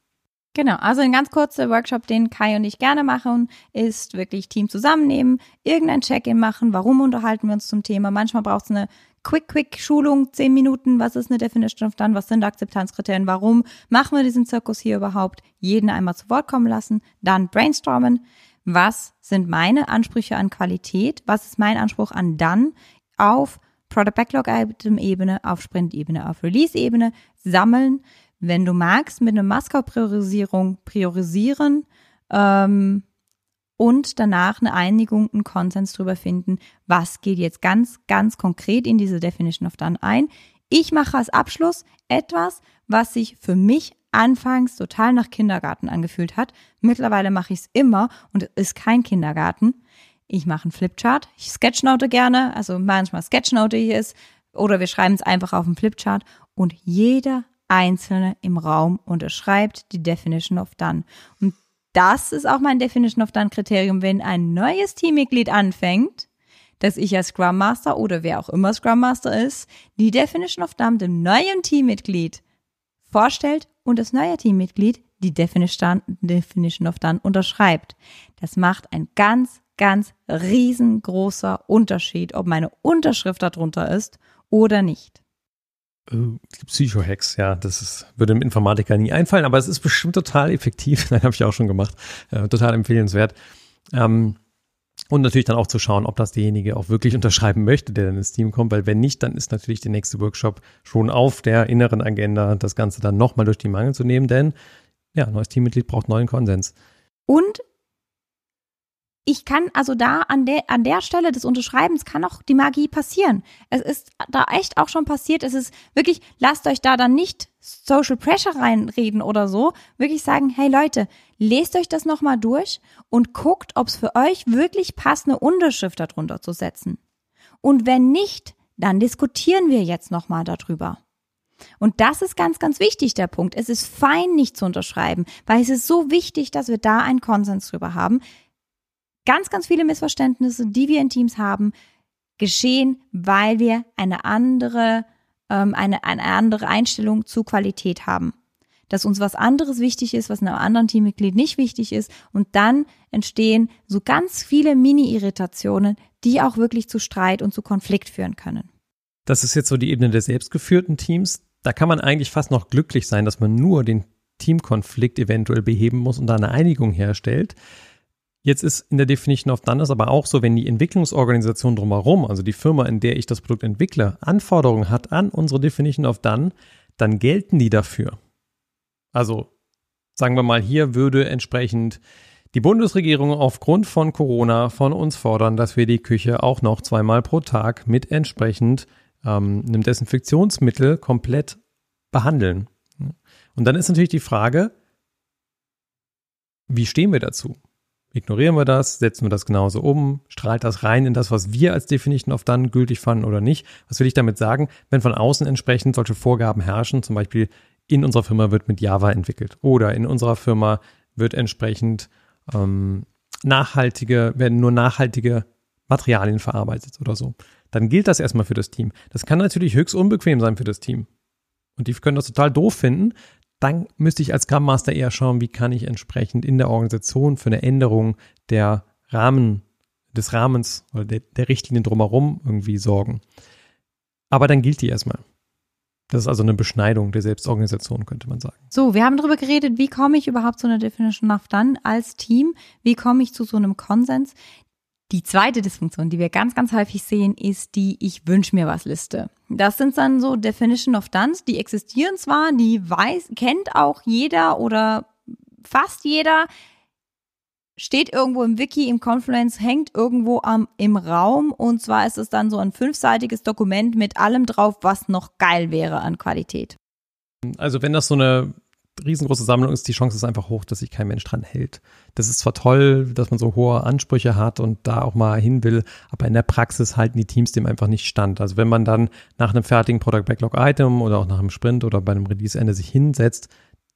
Speaker 1: Genau, also ein ganz kurzer Workshop, den Kai und ich gerne machen, ist wirklich Team zusammennehmen, irgendein Check-in machen, warum unterhalten wir uns zum Thema. Manchmal braucht es eine Quick-Quick-Schulung, zehn Minuten, was ist eine Definition of Done, was sind Akzeptanzkriterien, warum machen wir diesen Zirkus hier überhaupt, jeden einmal zu Wort kommen lassen, dann brainstormen, was sind meine Ansprüche an Qualität, was ist mein Anspruch an Done? Auf Product Backlog Item Ebene, auf Sprint Ebene, auf Release Ebene, sammeln, wenn du magst, mit einer Moskau-Priorisierung priorisieren ähm, und danach eine Einigung, einen Konsens darüber finden, was geht jetzt ganz, ganz konkret in diese Definition of Done ein. Ich mache als Abschluss etwas, was sich für mich anfangs total nach Kindergarten angefühlt hat. Mittlerweile mache ich es immer und es ist kein Kindergarten. Ich mache einen Flipchart. Ich sketchnote gerne, also manchmal sketchnote ich es oder wir schreiben es einfach auf dem Flipchart und jeder Einzelne im Raum unterschreibt die Definition of Done. Und das ist auch mein Definition of Done Kriterium, wenn ein neues Teammitglied anfängt, dass ich als Scrum Master oder wer auch immer Scrum Master ist, die Definition of Done dem neuen Teammitglied vorstellt und das neue Teammitglied die Definition, of Done unterschreibt. Das macht ein ganz, ganz riesengroßer Unterschied, ob meine Unterschrift darunter ist oder nicht.
Speaker 3: Uh, Psycho-Hacks, ja, das ist, würde dem Informatiker nie einfallen, aber es ist bestimmt total effektiv. Nein, habe ich auch schon gemacht. Äh, total empfehlenswert. Ähm, und natürlich dann auch zu schauen, ob das derjenige auch wirklich unterschreiben möchte, der dann ins Team kommt, weil wenn nicht, dann ist natürlich der nächste Workshop schon auf der inneren Agenda, das Ganze dann nochmal durch die Mangel zu nehmen, denn ja, neues Teammitglied braucht neuen Konsens.
Speaker 1: Und ich kann also da an der, an der Stelle des Unterschreibens kann auch die Magie passieren. Es ist da echt auch schon passiert. Es ist wirklich, lasst euch da dann nicht Social Pressure reinreden oder so. Wirklich sagen, hey Leute, lest euch das nochmal durch und guckt, ob es für euch wirklich passt, eine Unterschrift darunter zu setzen. Und wenn nicht, dann diskutieren wir jetzt nochmal darüber. Und das ist ganz, ganz wichtig, der Punkt. Es ist fein, nicht zu unterschreiben, weil es ist so wichtig, dass wir da einen Konsens drüber haben ganz, ganz viele Missverständnisse, die wir in Teams haben, geschehen, weil wir eine andere, ähm, eine, eine andere Einstellung zu Qualität haben. Dass uns was anderes wichtig ist, was einem anderen Teammitglied nicht wichtig ist. Und dann entstehen so ganz viele Mini-Irritationen, die auch wirklich zu Streit und zu Konflikt führen können.
Speaker 3: Das ist jetzt so die Ebene der selbstgeführten Teams. Da kann man eigentlich fast noch glücklich sein, dass man nur den Teamkonflikt eventuell beheben muss und da eine Einigung herstellt. Jetzt ist in der Definition of Done es aber auch so, wenn die Entwicklungsorganisation drumherum, also die Firma, in der ich das Produkt entwickle, Anforderungen hat an unsere Definition of Done, dann gelten die dafür. Also sagen wir mal, hier würde entsprechend die Bundesregierung aufgrund von Corona von uns fordern, dass wir die Küche auch noch zweimal pro Tag mit entsprechend ähm, einem Desinfektionsmittel komplett behandeln. Und dann ist natürlich die Frage, wie stehen wir dazu? Ignorieren wir das, setzen wir das genauso um, strahlt das rein in das, was wir als Definition of Done gültig fanden oder nicht. Was will ich damit sagen? Wenn von außen entsprechend solche Vorgaben herrschen, zum Beispiel in unserer Firma wird mit Java entwickelt oder in unserer Firma wird entsprechend ähm, nachhaltige, werden nur nachhaltige Materialien verarbeitet oder so, dann gilt das erstmal für das Team. Das kann natürlich höchst unbequem sein für das Team. Und die können das total doof finden, dann müsste ich als Scrum Master eher schauen, wie kann ich entsprechend in der Organisation für eine Änderung der Rahmen, des Rahmens oder der, der Richtlinien drumherum irgendwie sorgen. Aber dann gilt die erstmal. Das ist also eine Beschneidung der Selbstorganisation, könnte man sagen.
Speaker 1: So, wir haben darüber geredet, wie komme ich überhaupt zu einer Definition of Done als Team? Wie komme ich zu so einem Konsens? Die zweite Dysfunktion, die wir ganz, ganz häufig sehen, ist die Ich wünsche mir was Liste. Das sind dann so Definition of Dance, die existieren zwar, die weiß, kennt auch jeder oder fast jeder, steht irgendwo im Wiki, im Confluence, hängt irgendwo am, im Raum und zwar ist es dann so ein fünfseitiges Dokument mit allem drauf, was noch geil wäre an Qualität.
Speaker 3: Also wenn das so eine riesengroße Sammlung ist, die Chance ist einfach hoch, dass sich kein Mensch dran hält. Das ist zwar toll, dass man so hohe Ansprüche hat und da auch mal hin will, aber in der Praxis halten die Teams dem einfach nicht stand. Also wenn man dann nach einem fertigen Product Backlog Item oder auch nach einem Sprint oder bei einem Release-Ende sich hinsetzt,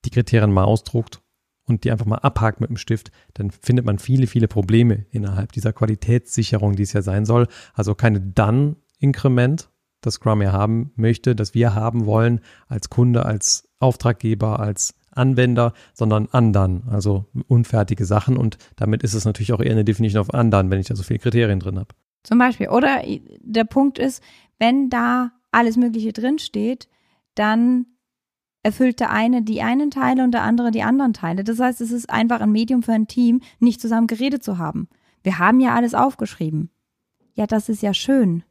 Speaker 3: die Kriterien mal ausdruckt und die einfach mal abhakt mit dem Stift, dann findet man viele, viele Probleme innerhalb dieser Qualitätssicherung, die es ja sein soll. Also keine Done-Inkrement, das Scrum ja haben möchte, das wir haben wollen als Kunde, als Auftraggeber, als Anwender, sondern andern, also unfertige Sachen. Und damit ist es natürlich auch eher eine Definition of andern, wenn ich da so viele Kriterien drin habe.
Speaker 1: Zum Beispiel. Oder der Punkt ist, wenn da alles Mögliche drinsteht, dann erfüllt der eine die einen Teile und der andere die anderen Teile. Das heißt, es ist einfach ein Medium für ein Team, nicht zusammen geredet zu haben. Wir haben ja alles aufgeschrieben. Ja, das ist ja schön.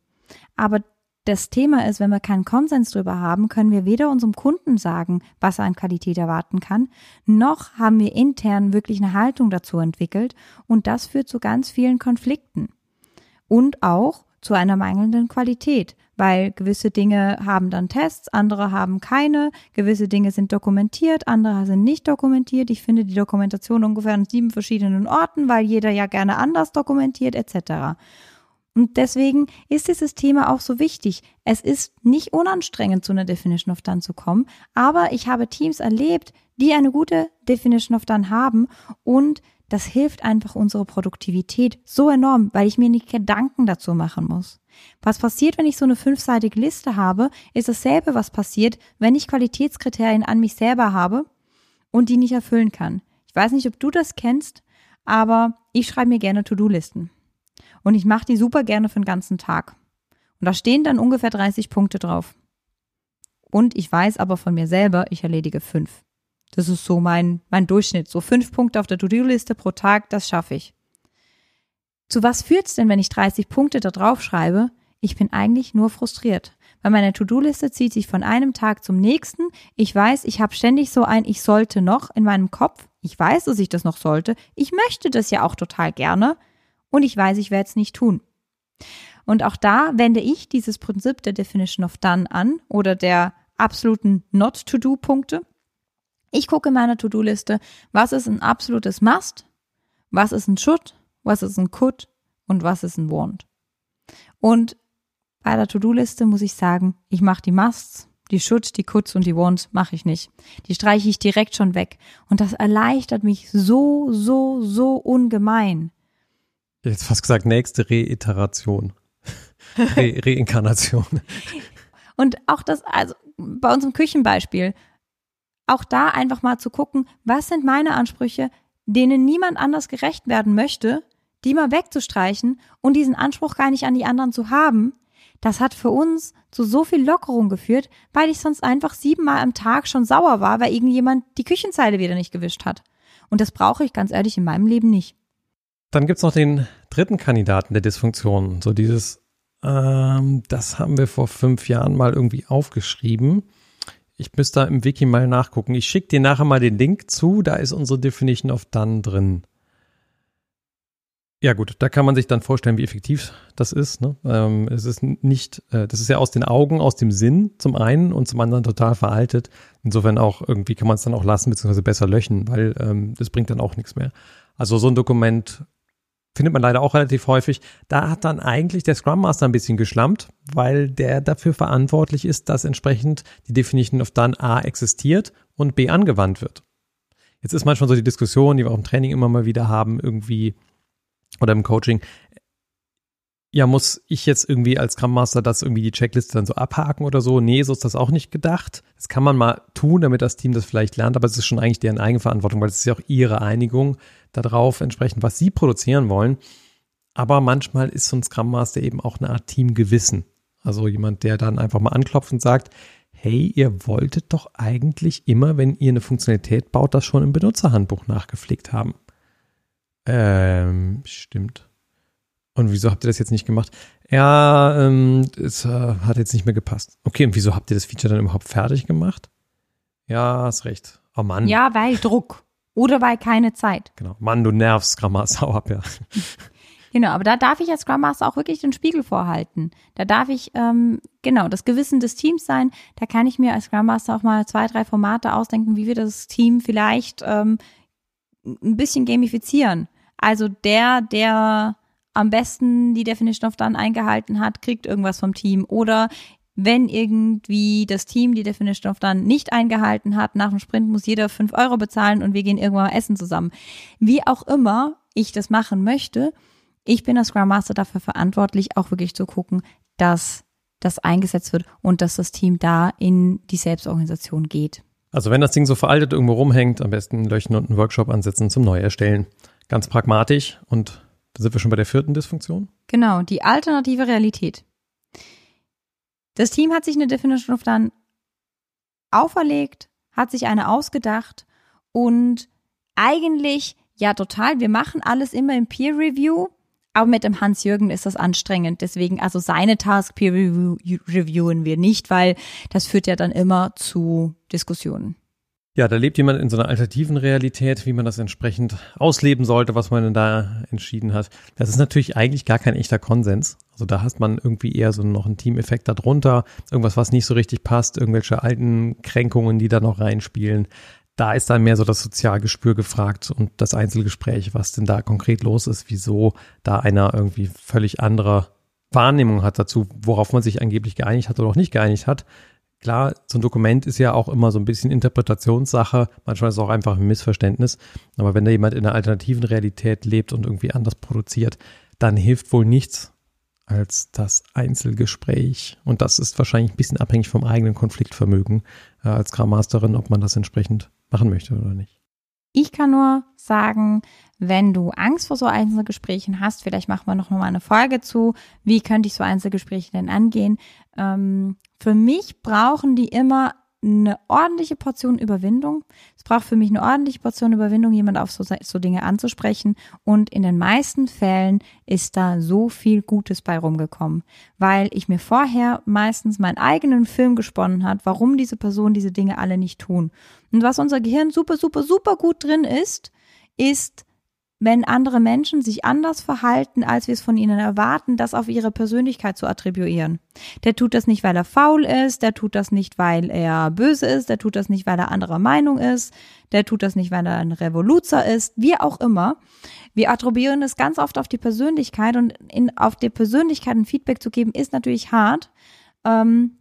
Speaker 1: Aber das Thema ist, wenn wir keinen Konsens drüber haben, können wir weder unserem Kunden sagen, was er an Qualität erwarten kann, noch haben wir intern wirklich eine Haltung dazu entwickelt und das führt zu ganz vielen Konflikten. Und auch zu einer mangelnden Qualität, weil gewisse Dinge haben dann Tests, andere haben keine, gewisse Dinge sind dokumentiert, andere sind nicht dokumentiert. Ich finde die Dokumentation ungefähr an sieben verschiedenen Orten, weil jeder ja gerne anders dokumentiert etc. Und deswegen ist dieses Thema auch so wichtig. Es ist nicht unanstrengend, zu einer Definition of Done zu kommen, aber ich habe Teams erlebt, die eine gute Definition of Done haben und das hilft einfach unsere Produktivität so enorm, weil ich mir nicht Gedanken dazu machen muss. Was passiert, wenn ich so eine fünfseitige Liste habe, ist dasselbe, was passiert, wenn ich Qualitätskriterien an mich selber habe und die nicht erfüllen kann. Ich weiß nicht, ob du das kennst, aber ich schreibe mir gerne To-Do-Listen. Und ich mache die super gerne für den ganzen Tag. Und da stehen dann ungefähr 30 Punkte drauf. Und ich weiß aber von mir selber, ich erledige fünf. Das ist so mein, mein Durchschnitt. So fünf Punkte auf der To-Do-Liste pro Tag, das schaffe ich. Zu was führt's denn, wenn ich 30 Punkte da drauf schreibe? Ich bin eigentlich nur frustriert, weil meine To-Do-Liste zieht sich von einem Tag zum nächsten. Ich weiß, ich habe ständig so ein Ich sollte noch in meinem Kopf. Ich weiß, dass ich das noch sollte. Ich möchte das ja auch total gerne. Und ich weiß, ich werde es nicht tun. Und auch da wende ich dieses Prinzip der Definition of Done an oder der absoluten Not-to-Do-Punkte. Ich gucke in meiner To-Do-Liste, was ist ein absolutes Must, was ist ein Should, was ist ein Could und was ist ein Want. Und bei der To-Do-Liste muss ich sagen, ich mache die Musts, die Should, die Coulds und die Wants mache ich nicht. Die streiche ich direkt schon weg. Und das erleichtert mich so, so, so ungemein.
Speaker 3: Jetzt fast gesagt, nächste Reiteration. Re Reinkarnation.
Speaker 1: Und auch das, also bei unserem Küchenbeispiel, auch da einfach mal zu gucken, was sind meine Ansprüche, denen niemand anders gerecht werden möchte, die mal wegzustreichen und diesen Anspruch gar nicht an die anderen zu haben, das hat für uns zu so viel Lockerung geführt, weil ich sonst einfach siebenmal am Tag schon sauer war, weil irgendjemand die Küchenzeile wieder nicht gewischt hat. Und das brauche ich ganz ehrlich in meinem Leben nicht.
Speaker 3: Dann gibt's noch den dritten Kandidaten der Dysfunktion. So dieses, ähm, das haben wir vor fünf Jahren mal irgendwie aufgeschrieben. Ich müsste da im Wiki mal nachgucken. Ich schicke dir nachher mal den Link zu. Da ist unsere Definition of Done drin. Ja gut, da kann man sich dann vorstellen, wie effektiv das ist. Ne? Ähm, es ist nicht, äh, das ist ja aus den Augen, aus dem Sinn zum einen und zum anderen total veraltet. Insofern auch irgendwie kann man es dann auch lassen beziehungsweise besser löschen, weil ähm, das bringt dann auch nichts mehr. Also so ein Dokument findet man leider auch relativ häufig. Da hat dann eigentlich der Scrum Master ein bisschen geschlampt, weil der dafür verantwortlich ist, dass entsprechend die Definition of Done A existiert und B angewandt wird. Jetzt ist manchmal so die Diskussion, die wir auch im Training immer mal wieder haben, irgendwie oder im Coaching. Ja, muss ich jetzt irgendwie als Scrum Master das irgendwie die Checkliste dann so abhaken oder so? Nee, so ist das auch nicht gedacht. Das kann man mal tun, damit das Team das vielleicht lernt, aber es ist schon eigentlich deren Eigenverantwortung, weil es ist ja auch ihre Einigung darauf entsprechend, was sie produzieren wollen. Aber manchmal ist so ein Scrum Master eben auch eine Art Teamgewissen. Also jemand, der dann einfach mal anklopft und sagt, hey, ihr wolltet doch eigentlich immer, wenn ihr eine Funktionalität baut, das schon im Benutzerhandbuch nachgepflegt haben. Ähm, stimmt. Und wieso habt ihr das jetzt nicht gemacht? Ja, ähm, es äh, hat jetzt nicht mehr gepasst. Okay, und wieso habt ihr das Feature dann überhaupt fertig gemacht? Ja, hast recht. Oh Mann.
Speaker 1: Ja, weil Druck. Oder weil keine Zeit.
Speaker 3: Genau. Mann, du nervst, Grammar, sau ab, ja.
Speaker 1: Genau, aber da darf ich als Scrum Master auch wirklich den Spiegel vorhalten. Da darf ich, ähm, genau, das Gewissen des Teams sein. Da kann ich mir als Scrum Master auch mal zwei, drei Formate ausdenken, wie wir das Team vielleicht ähm, ein bisschen gamifizieren. Also der, der am besten die Definition of Done eingehalten hat, kriegt irgendwas vom Team. Oder wenn irgendwie das Team die Definition of Done nicht eingehalten hat, nach dem Sprint muss jeder fünf Euro bezahlen und wir gehen irgendwann mal essen zusammen. Wie auch immer ich das machen möchte, ich bin als Scrum Master dafür verantwortlich, auch wirklich zu gucken, dass das eingesetzt wird und dass das Team da in die Selbstorganisation geht.
Speaker 3: Also wenn das Ding so veraltet irgendwo rumhängt, am besten löschen und einen Workshop ansetzen zum Neuerstellen. Ganz pragmatisch und da sind wir schon bei der vierten Dysfunktion.
Speaker 1: Genau, die alternative Realität. Das Team hat sich eine Definition of Done auferlegt, hat sich eine ausgedacht und eigentlich, ja total, wir machen alles immer im Peer Review, aber mit dem Hans-Jürgen ist das anstrengend. Deswegen, also seine Task Peer Review reviewen wir nicht, weil das führt ja dann immer zu Diskussionen.
Speaker 3: Ja, da lebt jemand in so einer alternativen Realität, wie man das entsprechend ausleben sollte, was man denn da entschieden hat. Das ist natürlich eigentlich gar kein echter Konsens. Also da hast man irgendwie eher so noch einen Teameffekt darunter, irgendwas, was nicht so richtig passt, irgendwelche alten Kränkungen, die da noch reinspielen. Da ist dann mehr so das Sozialgespür gefragt und das Einzelgespräch, was denn da konkret los ist, wieso da einer irgendwie völlig andere Wahrnehmung hat dazu, worauf man sich angeblich geeinigt hat oder auch nicht geeinigt hat. Klar, so ein Dokument ist ja auch immer so ein bisschen Interpretationssache. Manchmal ist es auch einfach ein Missverständnis. Aber wenn da jemand in einer alternativen Realität lebt und irgendwie anders produziert, dann hilft wohl nichts als das Einzelgespräch. Und das ist wahrscheinlich ein bisschen abhängig vom eigenen Konfliktvermögen äh, als Grammasterin, ob man das entsprechend machen möchte oder nicht.
Speaker 1: Ich kann nur sagen, wenn du Angst vor so Einzelgesprächen hast, vielleicht machen wir noch mal eine Folge zu, wie könnte ich so Einzelgespräche denn angehen. Ähm, für mich brauchen die immer eine ordentliche Portion Überwindung. Es braucht für mich eine ordentliche Portion Überwindung, jemand auf so, so Dinge anzusprechen. Und in den meisten Fällen ist da so viel Gutes bei rumgekommen, weil ich mir vorher meistens meinen eigenen Film gesponnen hat, warum diese Person diese Dinge alle nicht tun. Und was unser Gehirn super, super, super gut drin ist, ist wenn andere Menschen sich anders verhalten, als wir es von ihnen erwarten, das auf ihre Persönlichkeit zu attribuieren. Der tut das nicht, weil er faul ist, der tut das nicht, weil er böse ist, der tut das nicht, weil er anderer Meinung ist, der tut das nicht, weil er ein Revoluzer ist, wie auch immer. Wir attribuieren es ganz oft auf die Persönlichkeit und in, auf die Persönlichkeit ein Feedback zu geben, ist natürlich hart. Ähm,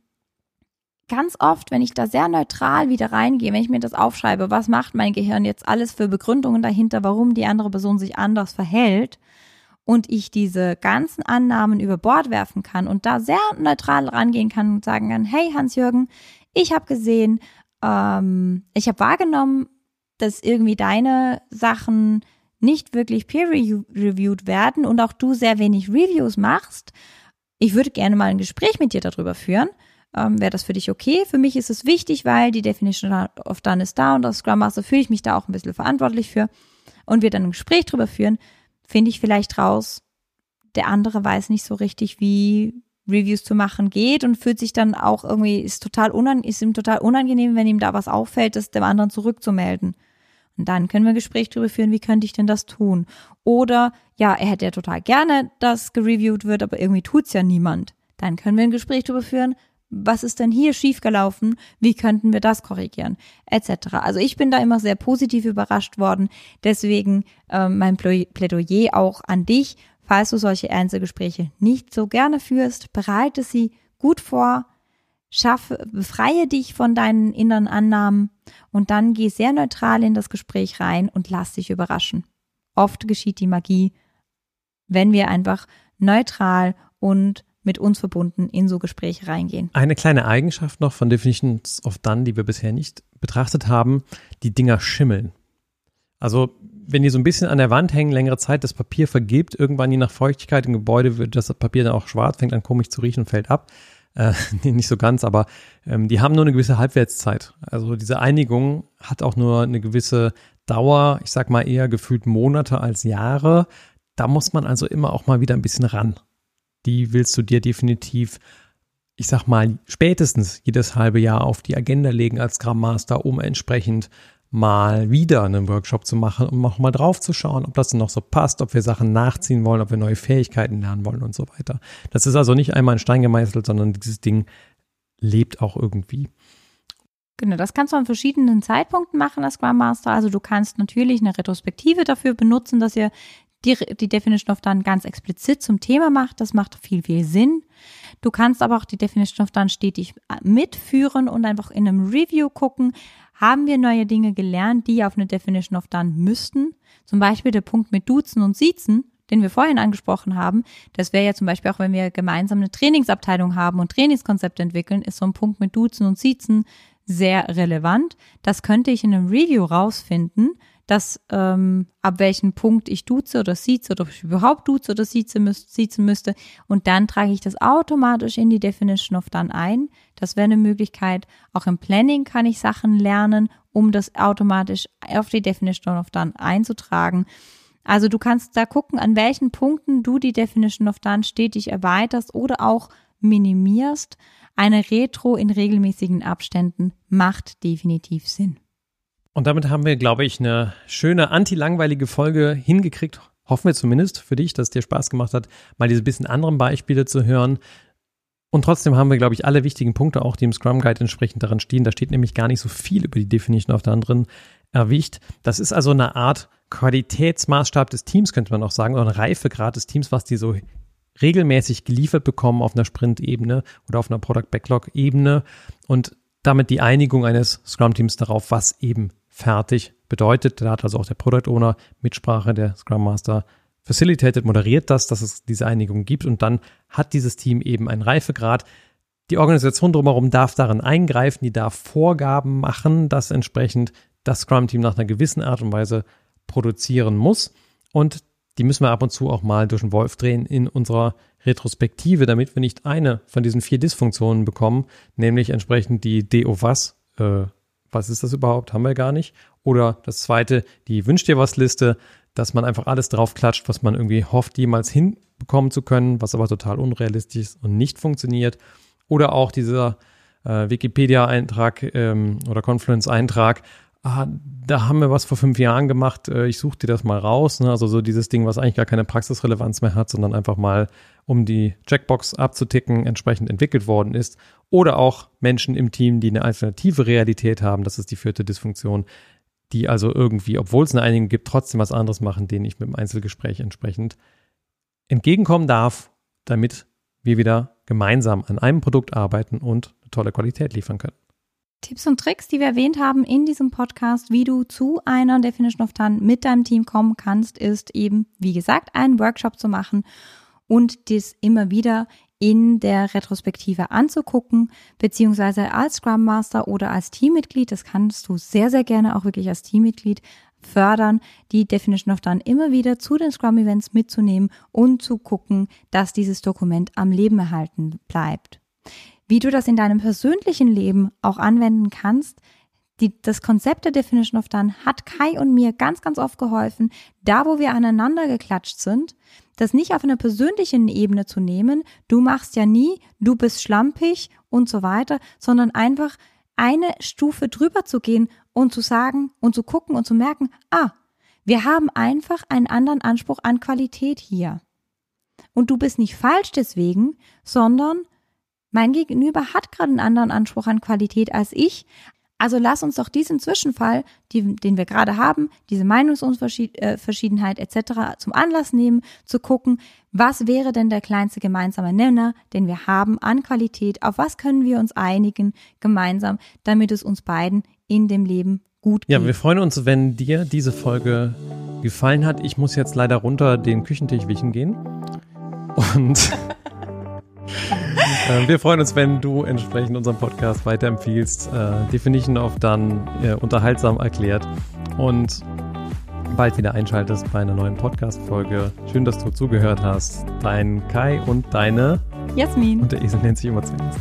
Speaker 1: ganz oft, wenn ich da sehr neutral wieder reingehe, wenn ich mir das aufschreibe, was macht mein Gehirn jetzt alles für Begründungen dahinter, warum die andere Person sich anders verhält und ich diese ganzen Annahmen über Bord werfen kann und da sehr neutral rangehen kann und sagen kann, hey Hans-Jürgen, ich habe gesehen, ähm, ich habe wahrgenommen, dass irgendwie deine Sachen nicht wirklich peer-reviewed werden und auch du sehr wenig Reviews machst. Ich würde gerne mal ein Gespräch mit dir darüber führen ähm, wäre das für dich okay? Für mich ist es wichtig, weil die Definition of Done ist da und als Scrum Master fühle ich mich da auch ein bisschen verantwortlich für und wir dann ein Gespräch drüber führen, finde ich vielleicht raus, der andere weiß nicht so richtig, wie Reviews zu machen geht und fühlt sich dann auch irgendwie, ist total unan, ist ihm total unangenehm, wenn ihm da was auffällt, das dem anderen zurückzumelden. Und dann können wir ein Gespräch darüber führen, wie könnte ich denn das tun? Oder, ja, er hätte ja total gerne, dass gereviewt wird, aber irgendwie tut's ja niemand. Dann können wir ein Gespräch darüber führen, was ist denn hier schiefgelaufen, wie könnten wir das korrigieren, etc. Also ich bin da immer sehr positiv überrascht worden. Deswegen ähm, mein Plädoyer auch an dich, falls du solche Einzelgespräche nicht so gerne führst, bereite sie gut vor, schaffe, befreie dich von deinen inneren Annahmen und dann geh sehr neutral in das Gespräch rein und lass dich überraschen. Oft geschieht die Magie, wenn wir einfach neutral und mit uns verbunden in so Gespräche reingehen.
Speaker 3: Eine kleine Eigenschaft noch von Definitions of Done, die wir bisher nicht betrachtet haben, die Dinger schimmeln. Also wenn die so ein bisschen an der Wand hängen, längere Zeit, das Papier vergibt, irgendwann je nach Feuchtigkeit im Gebäude wird das Papier dann auch schwarz, fängt an komisch zu riechen und fällt ab. Äh, nicht so ganz, aber ähm, die haben nur eine gewisse Halbwertszeit. Also diese Einigung hat auch nur eine gewisse Dauer, ich sag mal eher gefühlt Monate als Jahre. Da muss man also immer auch mal wieder ein bisschen ran die willst du dir definitiv, ich sag mal, spätestens jedes halbe Jahr auf die Agenda legen als Scrum Master, um entsprechend mal wieder einen Workshop zu machen, um auch mal drauf zu schauen, ob das noch so passt, ob wir Sachen nachziehen wollen, ob wir neue Fähigkeiten lernen wollen und so weiter. Das ist also nicht einmal ein Stein gemeißelt, sondern dieses Ding lebt auch irgendwie.
Speaker 1: Genau, das kannst du an verschiedenen Zeitpunkten machen als Scrum Master. Also du kannst natürlich eine Retrospektive dafür benutzen, dass ihr die, die Definition of Done ganz explizit zum Thema macht. Das macht viel, viel Sinn. Du kannst aber auch die Definition of Done stetig mitführen und einfach in einem Review gucken, haben wir neue Dinge gelernt, die auf eine Definition of Done müssten. Zum Beispiel der Punkt mit Duzen und Siezen, den wir vorhin angesprochen haben. Das wäre ja zum Beispiel auch, wenn wir gemeinsam eine Trainingsabteilung haben und Trainingskonzepte entwickeln, ist so ein Punkt mit Duzen und Siezen sehr relevant. Das könnte ich in einem Review rausfinden, dass ähm, ab welchem Punkt ich duze oder sieze oder ob ich überhaupt duze oder sieze müß, siezen müsste. Und dann trage ich das automatisch in die Definition of Done ein. Das wäre eine Möglichkeit. Auch im Planning kann ich Sachen lernen, um das automatisch auf die Definition of Done einzutragen. Also du kannst da gucken, an welchen Punkten du die Definition of Done stetig erweiterst oder auch minimierst. Eine Retro in regelmäßigen Abständen macht definitiv Sinn.
Speaker 3: Und damit haben wir, glaube ich, eine schöne anti-langweilige Folge hingekriegt. Hoffen wir zumindest für dich, dass es dir Spaß gemacht hat, mal diese bisschen anderen Beispiele zu hören. Und trotzdem haben wir, glaube ich, alle wichtigen Punkte, auch die im Scrum Guide entsprechend daran stehen. Da steht nämlich gar nicht so viel über die Definition auf der anderen erwicht. Das ist also eine Art Qualitätsmaßstab des Teams, könnte man auch sagen, oder ein Reifegrad des Teams, was die so regelmäßig geliefert bekommen auf einer Sprint-Ebene oder auf einer Product Backlog-Ebene und damit die Einigung eines Scrum-Teams darauf, was eben fertig bedeutet. Da hat also auch der Product Owner Mitsprache, der Scrum Master facilitated, moderiert das, dass es diese Einigung gibt und dann hat dieses Team eben einen Reifegrad. Die Organisation drumherum darf darin eingreifen, die darf Vorgaben machen, dass entsprechend das Scrum-Team nach einer gewissen Art und Weise produzieren muss. Und die müssen wir ab und zu auch mal durch den Wolf drehen in unserer Retrospektive, damit wir nicht eine von diesen vier Dysfunktionen bekommen, nämlich entsprechend die DO was, äh, was ist das überhaupt, haben wir gar nicht. Oder das zweite, die Wünsch dir was Liste, dass man einfach alles draufklatscht, was man irgendwie hofft, jemals hinbekommen zu können, was aber total unrealistisch ist und nicht funktioniert. Oder auch dieser äh, Wikipedia-Eintrag ähm, oder Confluence-Eintrag, ah, da haben wir was vor fünf Jahren gemacht, äh, ich suche dir das mal raus. Ne? Also so dieses Ding, was eigentlich gar keine Praxisrelevanz mehr hat, sondern einfach mal, um die Checkbox abzuticken, entsprechend entwickelt worden ist. Oder auch Menschen im Team, die eine alternative Realität haben, das ist die vierte Dysfunktion, die also irgendwie, obwohl es eine Einigung gibt, trotzdem was anderes machen, denen ich mit dem Einzelgespräch entsprechend entgegenkommen darf, damit wir wieder gemeinsam an einem Produkt arbeiten und eine tolle Qualität liefern können.
Speaker 1: Tipps und Tricks, die wir erwähnt haben in diesem Podcast, wie du zu einer Definition of Done mit deinem Team kommen kannst, ist eben, wie gesagt, einen Workshop zu machen und das immer wieder in der Retrospektive anzugucken, beziehungsweise als Scrum Master oder als Teammitglied, das kannst du sehr, sehr gerne auch wirklich als Teammitglied fördern, die Definition of Done immer wieder zu den Scrum Events mitzunehmen und zu gucken, dass dieses Dokument am Leben erhalten bleibt wie du das in deinem persönlichen Leben auch anwenden kannst. Die, das Konzept der Definition of Done hat Kai und mir ganz, ganz oft geholfen, da wo wir aneinander geklatscht sind, das nicht auf einer persönlichen Ebene zu nehmen, du machst ja nie, du bist schlampig und so weiter, sondern einfach eine Stufe drüber zu gehen und zu sagen und zu gucken und zu merken, ah, wir haben einfach einen anderen Anspruch an Qualität hier. Und du bist nicht falsch deswegen, sondern mein Gegenüber hat gerade einen anderen Anspruch an Qualität als ich. Also lass uns doch diesen Zwischenfall, die, den wir gerade haben, diese Meinungsunverschiedenheit etc. zum Anlass nehmen, zu gucken, was wäre denn der kleinste gemeinsame Nenner, den wir haben an Qualität, auf was können wir uns einigen gemeinsam, damit es uns beiden in dem Leben gut geht.
Speaker 3: Ja, wir freuen uns, wenn dir diese Folge gefallen hat. Ich muss jetzt leider runter den Küchentisch wischen gehen. Und äh, wir freuen uns, wenn du entsprechend unseren Podcast weiterempfiehlst, äh, Definition of Done äh, unterhaltsam erklärt und bald wieder einschaltest bei einer neuen Podcast-Folge. Schön, dass du zugehört hast. Dein Kai und deine
Speaker 1: Jasmin.
Speaker 3: Und der Esel nennt sich immer zuerst.